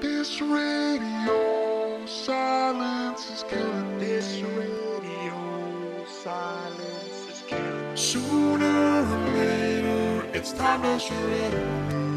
This radio silence is killing this radio silence is killing. Sooner or later, it's time to surrender.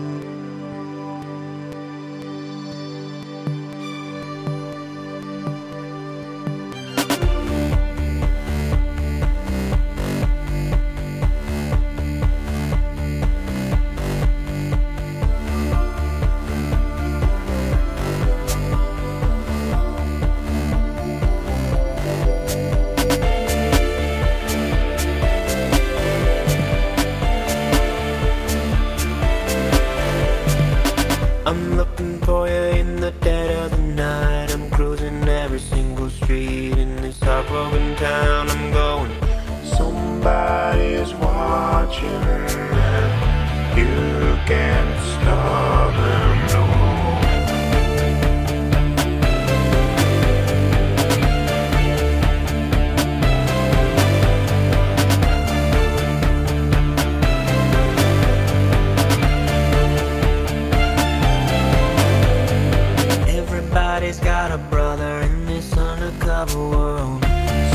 every single street in this heartbroken town I'm going. Somebody is watching. alone.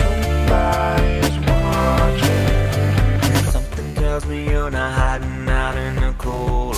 Somebody's watching. Something tells me you're not hiding out in the cold.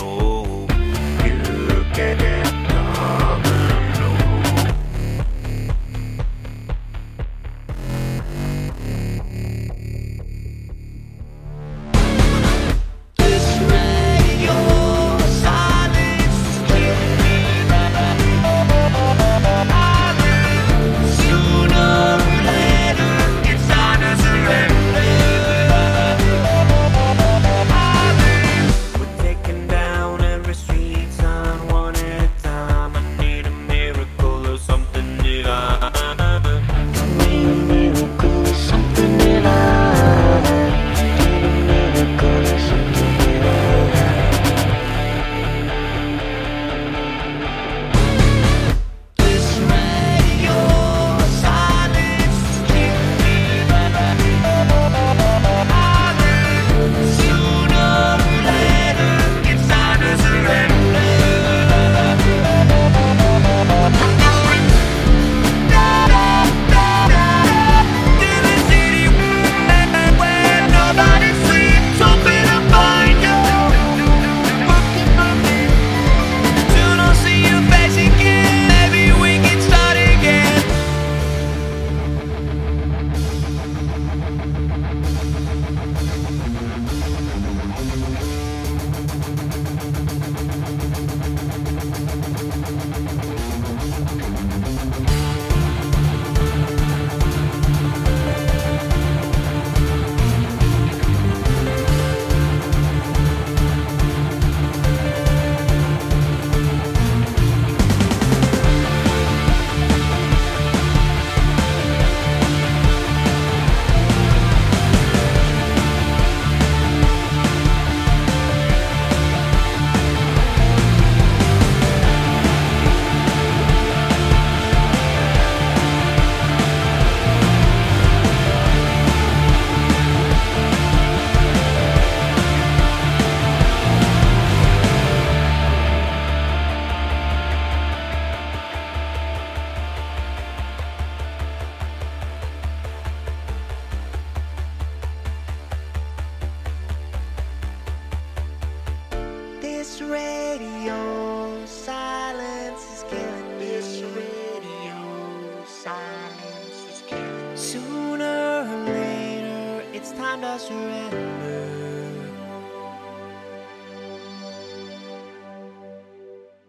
time to surrender.